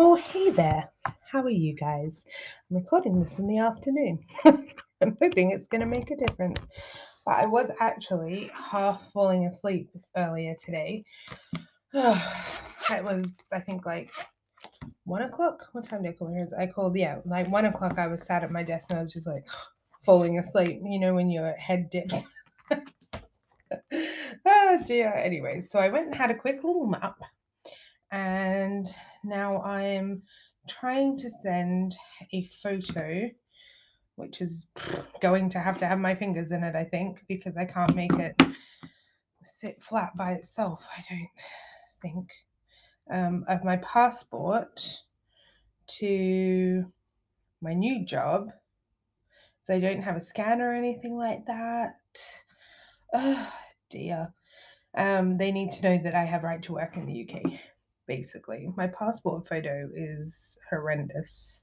Oh, hey there. How are you guys? I'm recording this in the afternoon. I'm hoping it's going to make a difference. But I was actually half falling asleep earlier today. it was, I think, like one o'clock. What time did I call? I called, yeah, like one o'clock. I was sat at my desk and I was just like falling asleep. You know, when your head dips. oh dear. Anyway, so I went and had a quick little nap and now I'm trying to send a photo which is going to have to have my fingers in it I think because I can't make it sit flat by itself I don't think um, of my passport to my new job. So I don't have a scanner or anything like that. Oh dear. Um, they need to know that I have right to work in the UK basically. My passport photo is horrendous.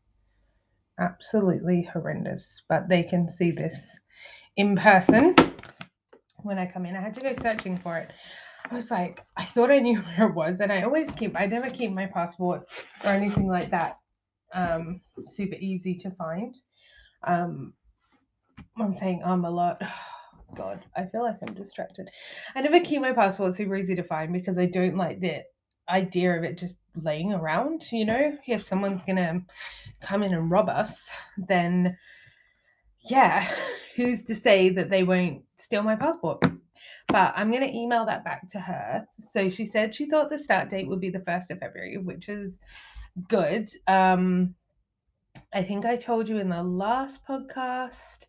Absolutely horrendous. But they can see this in person when I come in. I had to go searching for it. I was like, I thought I knew where it was, and I always keep, I never keep my passport or anything like that um, super easy to find. Um, I'm saying I'm um a lot. God, I feel like I'm distracted. I never keep my passport super easy to find because I don't like the idea of it just laying around, you know? If someone's gonna come in and rob us, then yeah, who's to say that they won't steal my passport? But I'm going to email that back to her. So she said she thought the start date would be the 1st of February, which is good. Um, I think I told you in the last podcast.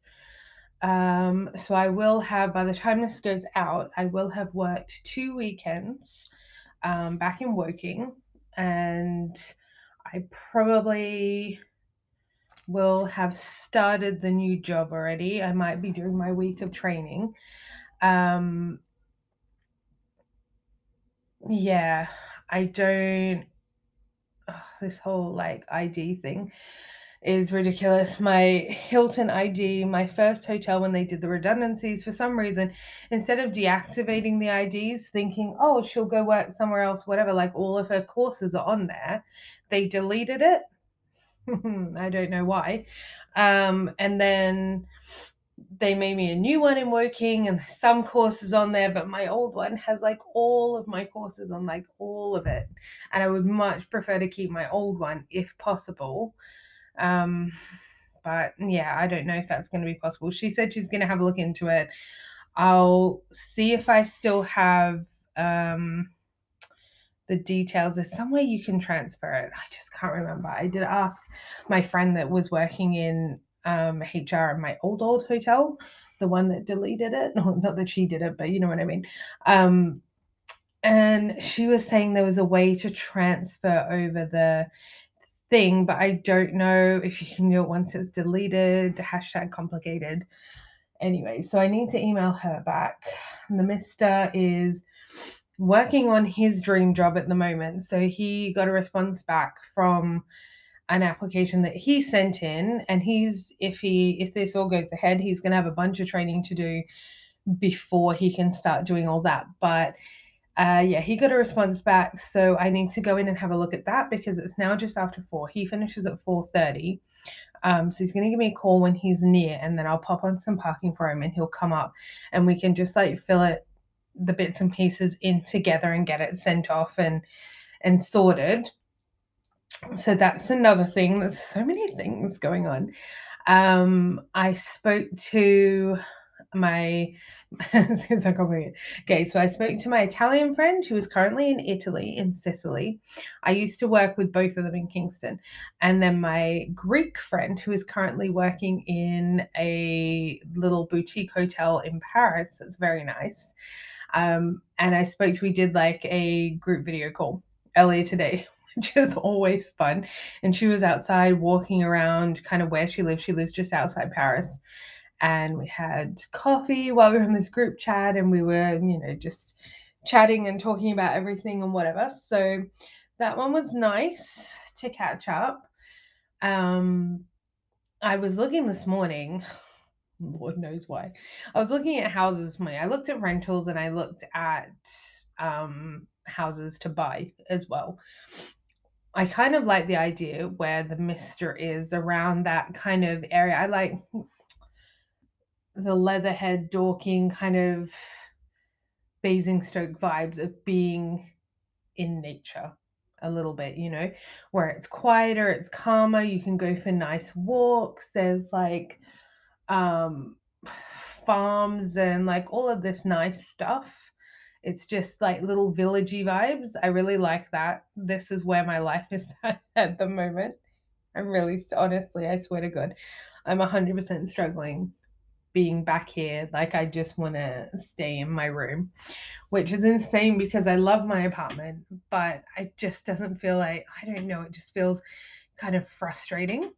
Um, so I will have, by the time this goes out, I will have worked two weekends um, back in Woking, and I probably will have started the new job already. I might be doing my week of training. Um, yeah, I don't. this whole like ID thing is ridiculous. My Hilton ID, my first hotel, when they did the redundancies, for some reason, instead of deactivating the IDs, thinking, oh, she'll go work somewhere else, whatever, like all of her courses are on there, they deleted it. I don't know why. Um, and then they made me a new one in Woking and some courses on there, but my old one has like all of my courses on like all of it. And I would much prefer to keep my old one if possible. Um, but yeah, I don't know if that's going to be possible. She said she's going to have a look into it. I'll see if I still have um, the details. There's some way you can transfer it. I just can't remember. I did ask my friend that was working in um, HR in my old old hotel, the one that deleted it. No, not that she did it, but you know what I mean. Um, and she was saying there was a way to transfer over the thing, but I don't know if you can do it once it's deleted. Hashtag complicated. Anyway, so I need to email her back. And the mister is working on his dream job at the moment. So he got a response back from an application that he sent in and he's if he if this all goes ahead he's going to have a bunch of training to do before he can start doing all that but uh, yeah, he got a response back, so I need to go in and have a look at that because it's now just after four. He finishes at four thirty, um, so he's going to give me a call when he's near, and then I'll pop on some parking for him, and he'll come up, and we can just like fill it, the bits and pieces in together, and get it sent off and and sorted. So that's another thing. There's so many things going on. Um, I spoke to my okay so i spoke to my italian friend who is currently in italy in sicily. I used to work with both of them in kingston. And then my greek friend who is currently working in a little boutique hotel in paris It's very nice. Um, and i spoke to we did like a group video call earlier today which is always fun. And she was outside walking around kind of where she lives. She lives just outside paris and we had coffee while we were in this group chat and we were you know just chatting and talking about everything and whatever. So that one was nice to catch up. Um i was looking this morning lord knows why. I was looking at houses this morning. I looked at rentals and i looked at um houses to buy as well. I kind of like the idea where the mister is around that kind of area. I like the Leatherhead, Dorking kind of Basingstoke vibes of being in nature a little bit, you know, where it's quieter, it's calmer, you can go for nice walks. There's like um farms and like all of this nice stuff. It's just like little villagey vibes. I really like that. This is where my life is at, at the moment. I'm really honestly, I swear to God, I'm 100% struggling being back here. Like, I just want to stay in my room, which is insane because I love my apartment, but it just doesn't feel like, I don't know, it just feels kind of frustrating,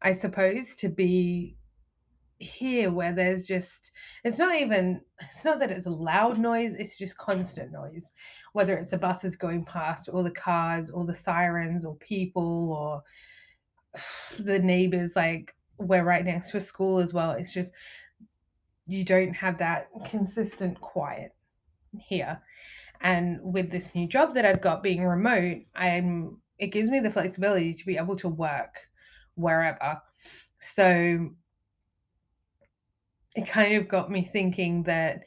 I suppose, to be here where there's just it's not even it's not that it's a loud noise it's just constant noise whether it's the buses going past or the cars or the sirens or people or the neighbors like we're right next to a school as well it's just you don't have that consistent quiet here. And with this new job that I've got being remote I'm it gives me the flexibility to be able to work wherever. So it kind of got me thinking that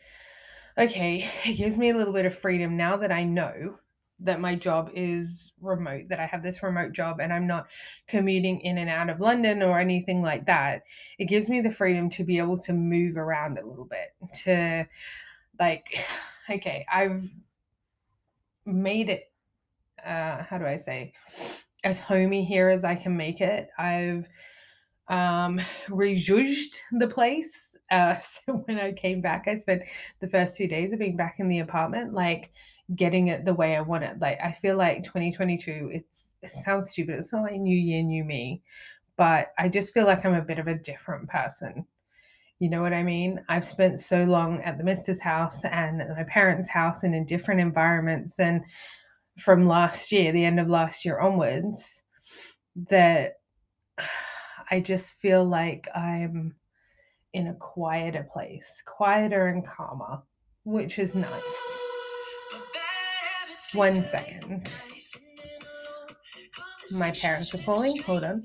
okay, it gives me a little bit of freedom now that I know that my job is remote, that I have this remote job and I'm not commuting in and out of London or anything like that. It gives me the freedom to be able to move around a little bit, to like, okay, I've made it, uh, how do I say, as homey here as I can make it. I've um, rejudged the place. Uh, so when I came back, I spent the first two days of being back in the apartment, like getting it the way I want it. Like I feel like 2022, it's it sounds stupid. It's not like new year, new me, but I just feel like I'm a bit of a different person. You know what I mean? I've spent so long at the mister's house and at my parents' house and in different environments and from last year, the end of last year onwards, that I just feel like I'm in a quieter place, quieter and calmer, which is nice. One second. My parents are calling. Hold on.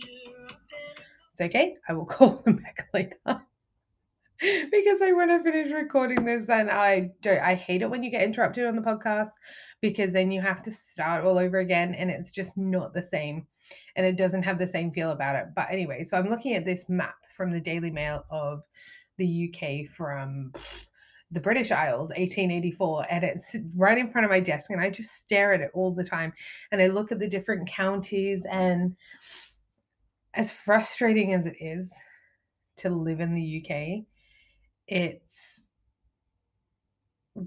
It's okay. I will call them back later. because I want to finish recording this and I don't I hate it when you get interrupted on the podcast because then you have to start all over again and it's just not the same and it doesn't have the same feel about it. But anyway, so I'm looking at this map from the Daily Mail of the UK from the British Isles, 1884, and it's right in front of my desk, and I just stare at it all the time. And I look at the different counties, and as frustrating as it is to live in the UK, it's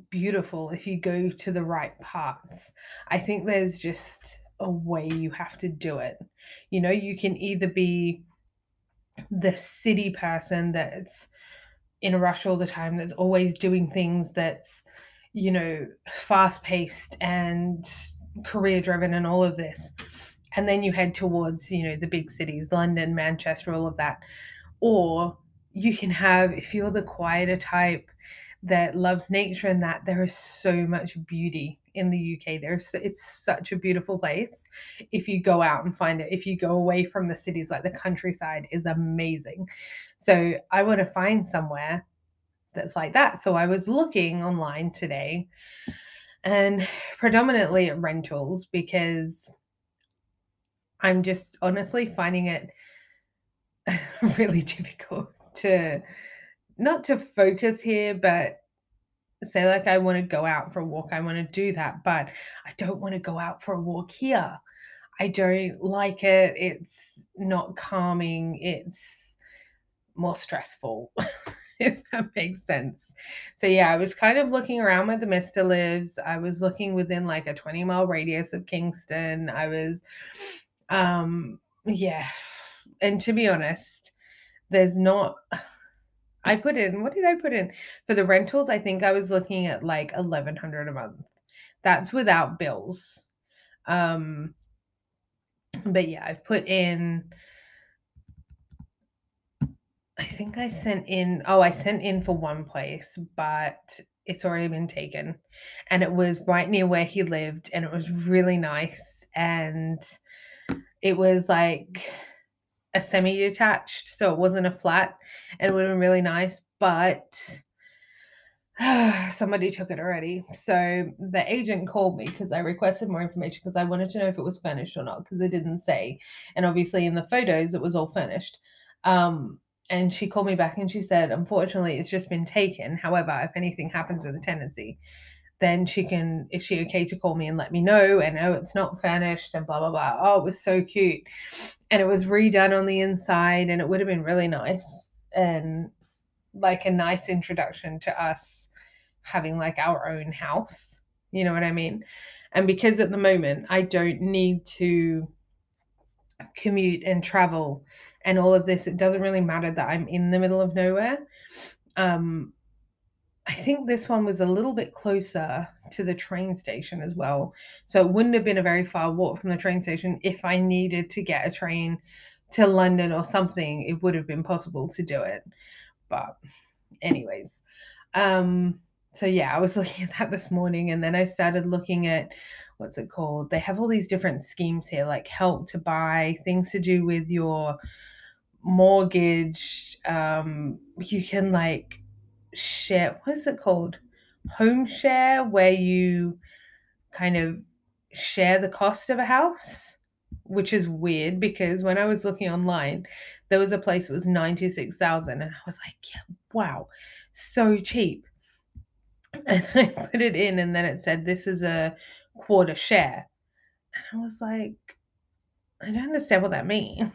beautiful if you go to the right parts. I think there's just a way you have to do it. You know, you can either be the city person that's in a rush all the time, that's always doing things that's, you know, fast paced and career driven and all of this. And then you head towards, you know, the big cities, London, Manchester, all of that. Or you can have, if you're the quieter type that loves nature and that, there is so much beauty in the UK. There's it's such a beautiful place if you go out and find it. If you go away from the cities, like the countryside is amazing. So I want to find somewhere that's like that. So I was looking online today and predominantly at rentals because I'm just honestly finding it really difficult to not to focus here, but say like I want to go out for a walk, I want to do that, but I don't want to go out for a walk here. I don't like it. It's not calming. It's more stressful, if that makes sense. So yeah, I was kind of looking around where the Mister lives. I was looking within like a 20 mile radius of Kingston. I was um yeah. And to be honest, there's not I put in, what did I put in? For the rentals, I think I was looking at like 1100 a month. That's without bills. Um but yeah, I've put in I think I sent in oh, I sent in for one place, but it's already been taken. And it was right near where he lived and it was really nice and it was like a semi detached, so it wasn't a flat, and would have been really nice, but somebody took it already. So the agent called me because I requested more information because I wanted to know if it was furnished or not because it didn't say. And obviously in the photos it was all furnished. Um, and she called me back and she said, unfortunately, it's just been taken. However, if anything happens with the tenancy, then she can, is she okay to call me and let me know? And oh, it's not furnished and blah, blah, blah. Oh, it was so cute. And it was redone on the inside and it would have been really nice and like a nice introduction to us having like our own house. You know what I mean? And because at the moment I don't need to commute and travel and all of this, it doesn't really matter that I'm in the middle of nowhere. Um, I think this one was a little bit closer to the train station as well. So it wouldn't have been a very far walk from the train station if I needed to get a train to London or something, it would have been possible to do it. But anyways, um so yeah, I was looking at that this morning and then I started looking at what's it called? They have all these different schemes here like help to buy, things to do with your mortgage, um you can like share what is it called? Home share where you kind of share the cost of a house, which is weird because when I was looking online, there was a place that was 96,000 and I was like, yeah, wow, so cheap. And I put it in and then it said this is a quarter share. And I was like, I don't understand what that means.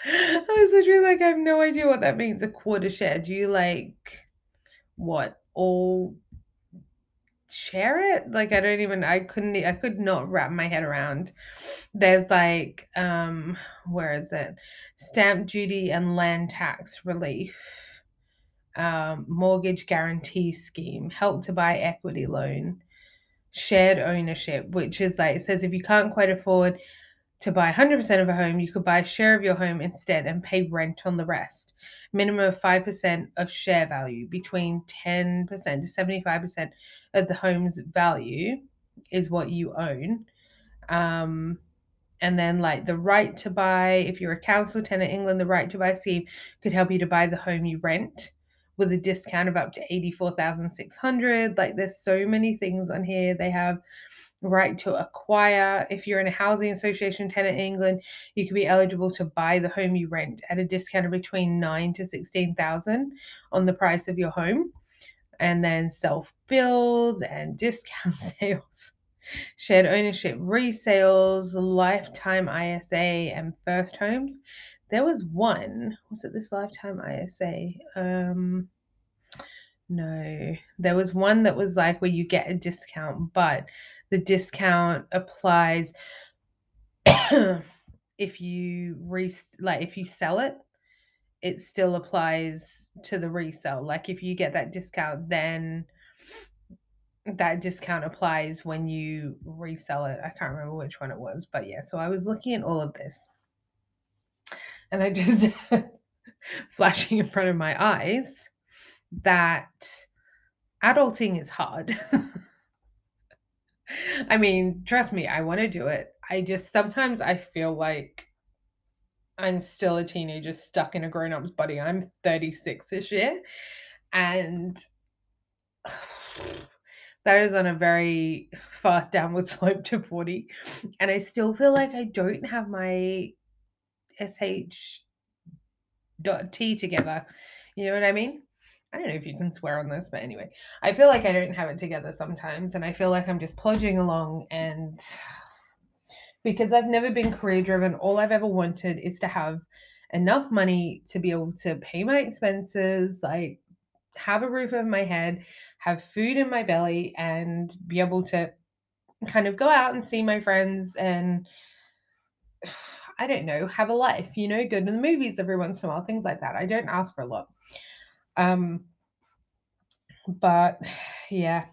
I was literally like, I have no idea what that means. A quarter share. Do you like what all share it? Like I don't even I couldn't I could not wrap my head around. There's like um where is it? Stamp duty and land tax relief. Um, mortgage guarantee scheme, help to buy equity loan, shared ownership, which is like it says if you can't quite afford to buy 100% of a home, you could buy a share of your home instead and pay rent on the rest. Minimum of 5% of share value, between 10% to 75% of the home's value is what you own. Um, and then, like the right to buy, if you're a council tenant in England, the right to buy scheme could help you to buy the home you rent with a discount of up to 84,600. Like, there's so many things on here. They have right to acquire. If you're in a housing association tenant in England, you could be eligible to buy the home you rent at a discount of between nine to sixteen thousand on the price of your home, and then self build and discount sales. Shared ownership resales, lifetime ISA, and first homes. There was one, was it this lifetime ISA? Um, no, there was one that was like where you get a discount, but the discount applies if you re like if you sell it, it still applies to the resale. Like if you get that discount, then that discount applies when you resell it. I can't remember which one it was, but yeah. So I was looking at all of this, and I just flashing in front of my eyes that adulting is hard. I mean, trust me, I want to do it. I just sometimes I feel like I'm still a teenager stuck in a grown up's body. I'm 36 this year. And that is on a very fast downward slope to 40. And I still feel like I don't have my SH dot T together. You know what I mean? I don't know if you can swear on this, but anyway, I feel like I don't have it together sometimes, and I feel like I'm just plodding along. And because I've never been career driven, all I've ever wanted is to have enough money to be able to pay my expenses, like have a roof over my head, have food in my belly, and be able to kind of go out and see my friends and I don't know, have a life, you know, go to the movies every once in a while, things like that. I don't ask for a lot. Um, but yeah,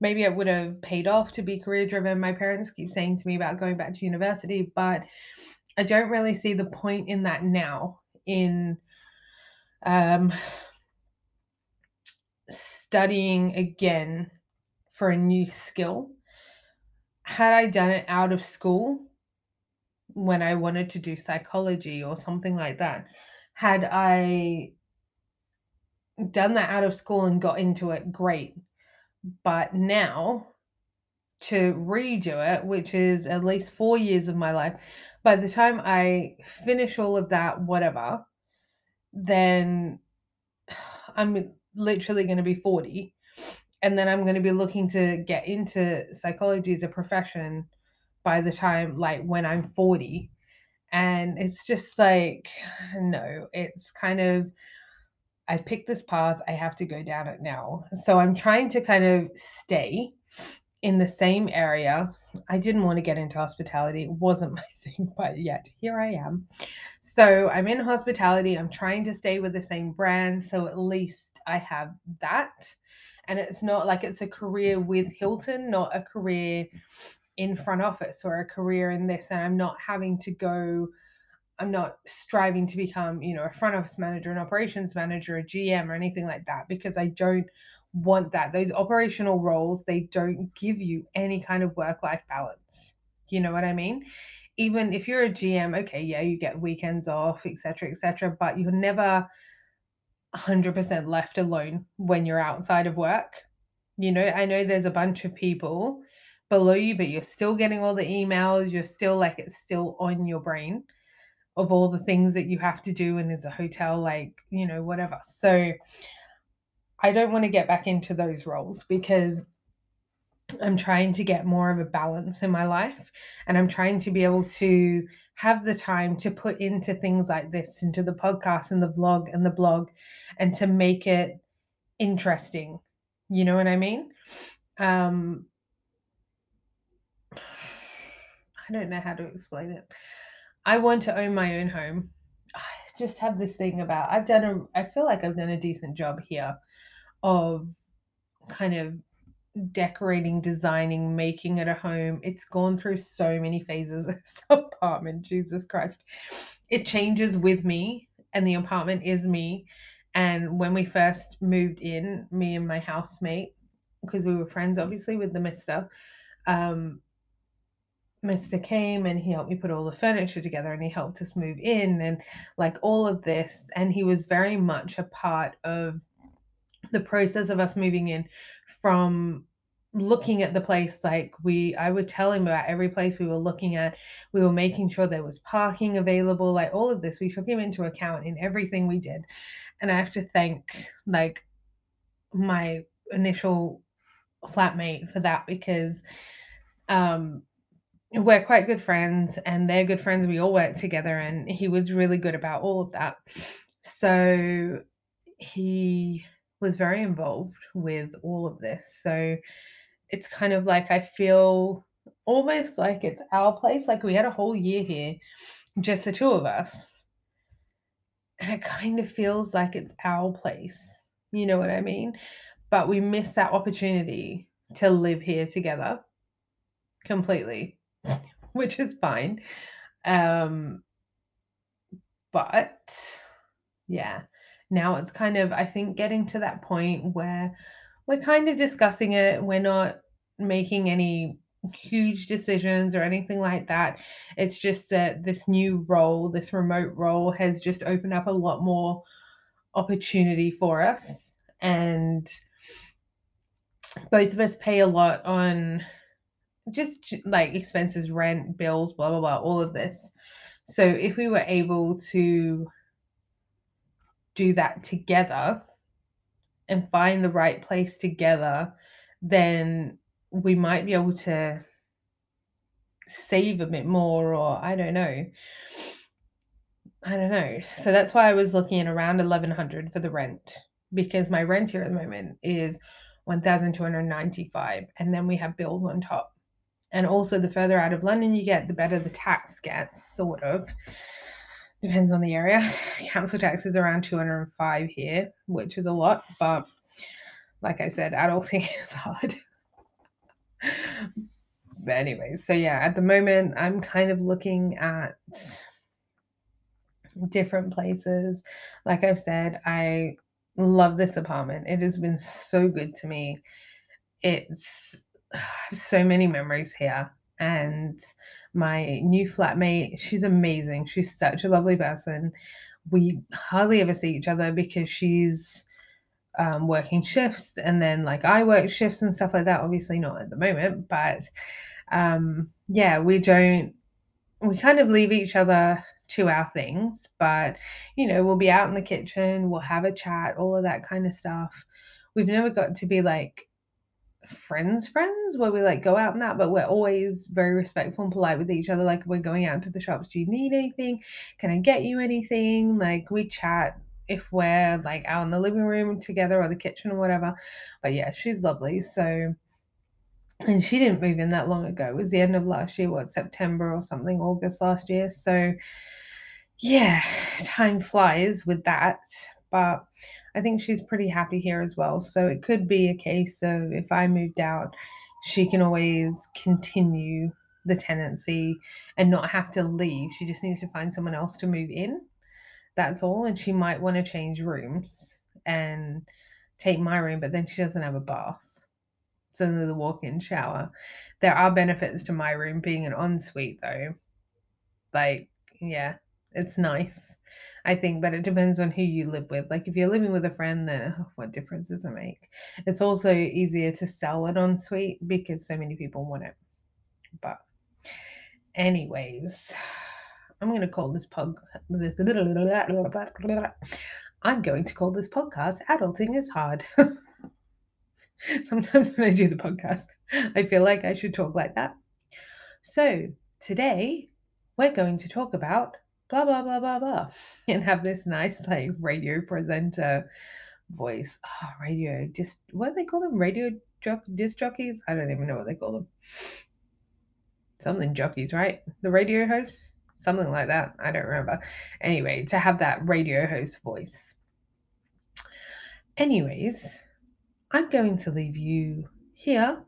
maybe it would have paid off to be career driven. My parents keep saying to me about going back to university, but I don't really see the point in that now in um, studying again for a new skill had I done it out of school when I wanted to do psychology or something like that, had I done that out of school and got into it, great. But now to redo it, which is at least four years of my life, by the time I finish all of that, whatever, then I'm literally going to be 40. And then I'm going to be looking to get into psychology as a profession by the time, like, when I'm 40. And it's just like, no, it's kind of, I picked this path, I have to go down it now. So I'm trying to kind of stay in the same area. I didn't want to get into hospitality. It wasn't my thing, but yet here I am. So I'm in hospitality. I'm trying to stay with the same brand. So at least I have that. And it's not like it's a career with Hilton, not a career in front office or a career in this. And I'm not having to go, I'm not striving to become, you know, a front office manager, an operations manager, a GM, or anything like that, because I don't want that. Those operational roles, they don't give you any kind of work life balance. You know what I mean? Even if you're a GM, okay, yeah, you get weekends off, etc., etc., but you're never 100% left alone when you're outside of work. You know, I know there's a bunch of people below you, but you're still getting all the emails. You're still like, it's still on your brain of all the things that you have to do. And there's a hotel, like, you know, whatever. So I don't want to get back into those roles because I'm trying to get more of a balance in my life and I'm trying to be able to have the time to put into things like this, into the podcast and the vlog and the blog, and to make it interesting. You know what I mean? Um, I don't know how to explain it. I want to own my own home. I just have this thing about I've done a I feel like I've done a decent job here of kind of decorating, designing, making it a home. It's gone through so many phases. This apartment, Jesus Christ. It changes with me, and the apartment is me. And when we first moved in, me and my housemate, because we were friends obviously with the mister, um, Mr. came and he helped me put all the furniture together and he helped us move in and like all of this. And he was very much a part of the process of us moving in from looking at the place like we i would tell him about every place we were looking at we were making sure there was parking available like all of this we took him into account in everything we did and i have to thank like my initial flatmate for that because um we're quite good friends and they're good friends we all work together and he was really good about all of that so he was very involved with all of this. So it's kind of like I feel almost like it's our place. Like we had a whole year here, just the two of us. And it kind of feels like it's our place. You know what I mean? But we miss that opportunity to live here together completely, which is fine. Um, but yeah, now it's kind of, I think, getting to that point where we're kind of discussing it. We're not making any huge decisions or anything like that. It's just that this new role, this remote role, has just opened up a lot more opportunity for us. And both of us pay a lot on just like expenses, rent, bills, blah, blah, blah, all of this. So if we were able to do that together and find the right place together, then we might be able to save a bit more, or I don't know. I don't know. So that's why I was looking at around 1100 for the rent because my rent here at the moment is 1295 and then we have bills on top. And also the further out of London you get, the better the tax gets, sort of depends on the area. Council tax is around 205 here, which is a lot, but like I said, adulting is hard. but anyways, so yeah, at the moment I'm kind of looking at different places. Like I've said, I love this apartment. It has been so good to me. It's so many memories here. and my new flatmate, she's amazing. She's such a lovely person. We hardly ever see each other because she's um, working shifts and then like I work shifts and stuff like that. Obviously, not at the moment, but um, yeah, we don't, we kind of leave each other to our things, but you know, we'll be out in the kitchen, we'll have a chat, all of that kind of stuff. We've never got to be like friends friends where we like go out and that but we're always very respectful and polite with each other like we're going out to the shops do you need anything? Can i get you anything? Like we chat if we're like out in the living room together or the kitchen or whatever. But yeah she's lovely so and she didn't move in that long ago. It was the end of last year what september or something august last year. So yeah time flies with that. But I think she's pretty happy here as well. So it could be a case of if I moved out, she can always continue the tenancy and not have to leave. She just needs to find someone else to move in. That's all. And she might want to change rooms and take my room, but then she doesn't have a bath. So the walk in shower. There are benefits to my room being an ensuite, though. Like, yeah, it's nice. I think, but it depends on who you live with. Like if you're living with a friend, then oh, what difference does it make? It's also easier to sell it ensuite because so many people want it. But anyways, I'm going to call this pug I'm going to call this podcast Adulting is Hard. Sometimes when I do the podcast, I feel like I should talk like that. So, today we're going to talk about blah blah blah blah blah and have this nice like radio presenter voice. Oh radio just what do they call them? Radio jock disc jockeys? I don't even know what they call them. Something jockeys right? The radio hosts? Something like that. I don't remember. Anyway to have that radio host voice. Anyways i'm going to leave you here.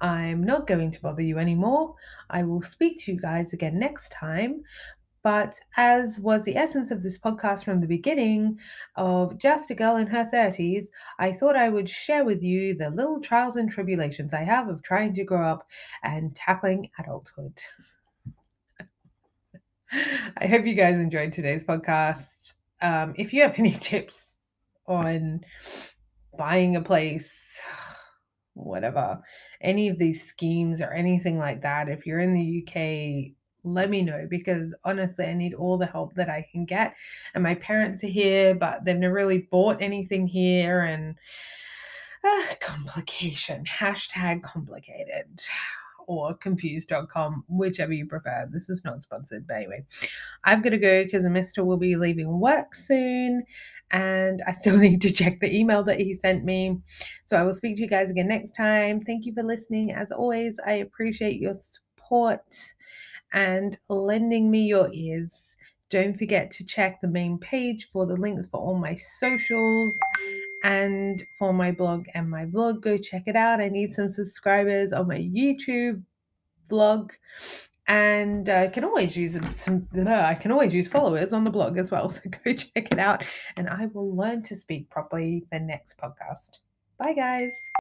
I'm not going to bother you anymore. I will speak to you guys again next time. But as was the essence of this podcast from the beginning of just a girl in her 30s, I thought I would share with you the little trials and tribulations I have of trying to grow up and tackling adulthood. I hope you guys enjoyed today's podcast. Um, if you have any tips on buying a place, whatever, any of these schemes or anything like that, if you're in the UK, let me know because honestly, I need all the help that I can get. And my parents are here, but they've never really bought anything here. And uh, complication, hashtag complicated or confused.com, whichever you prefer. This is not sponsored, but anyway, I've got to go because Mr. will be leaving work soon and I still need to check the email that he sent me. So I will speak to you guys again next time. Thank you for listening. As always, I appreciate your support and lending me your ears. Don't forget to check the main page for the links for all my socials and for my blog and my vlog. Go check it out. I need some subscribers on my YouTube vlog and I uh, can always use some. I can always use followers on the blog as well. So go check it out, and I will learn to speak properly for next podcast. Bye, guys.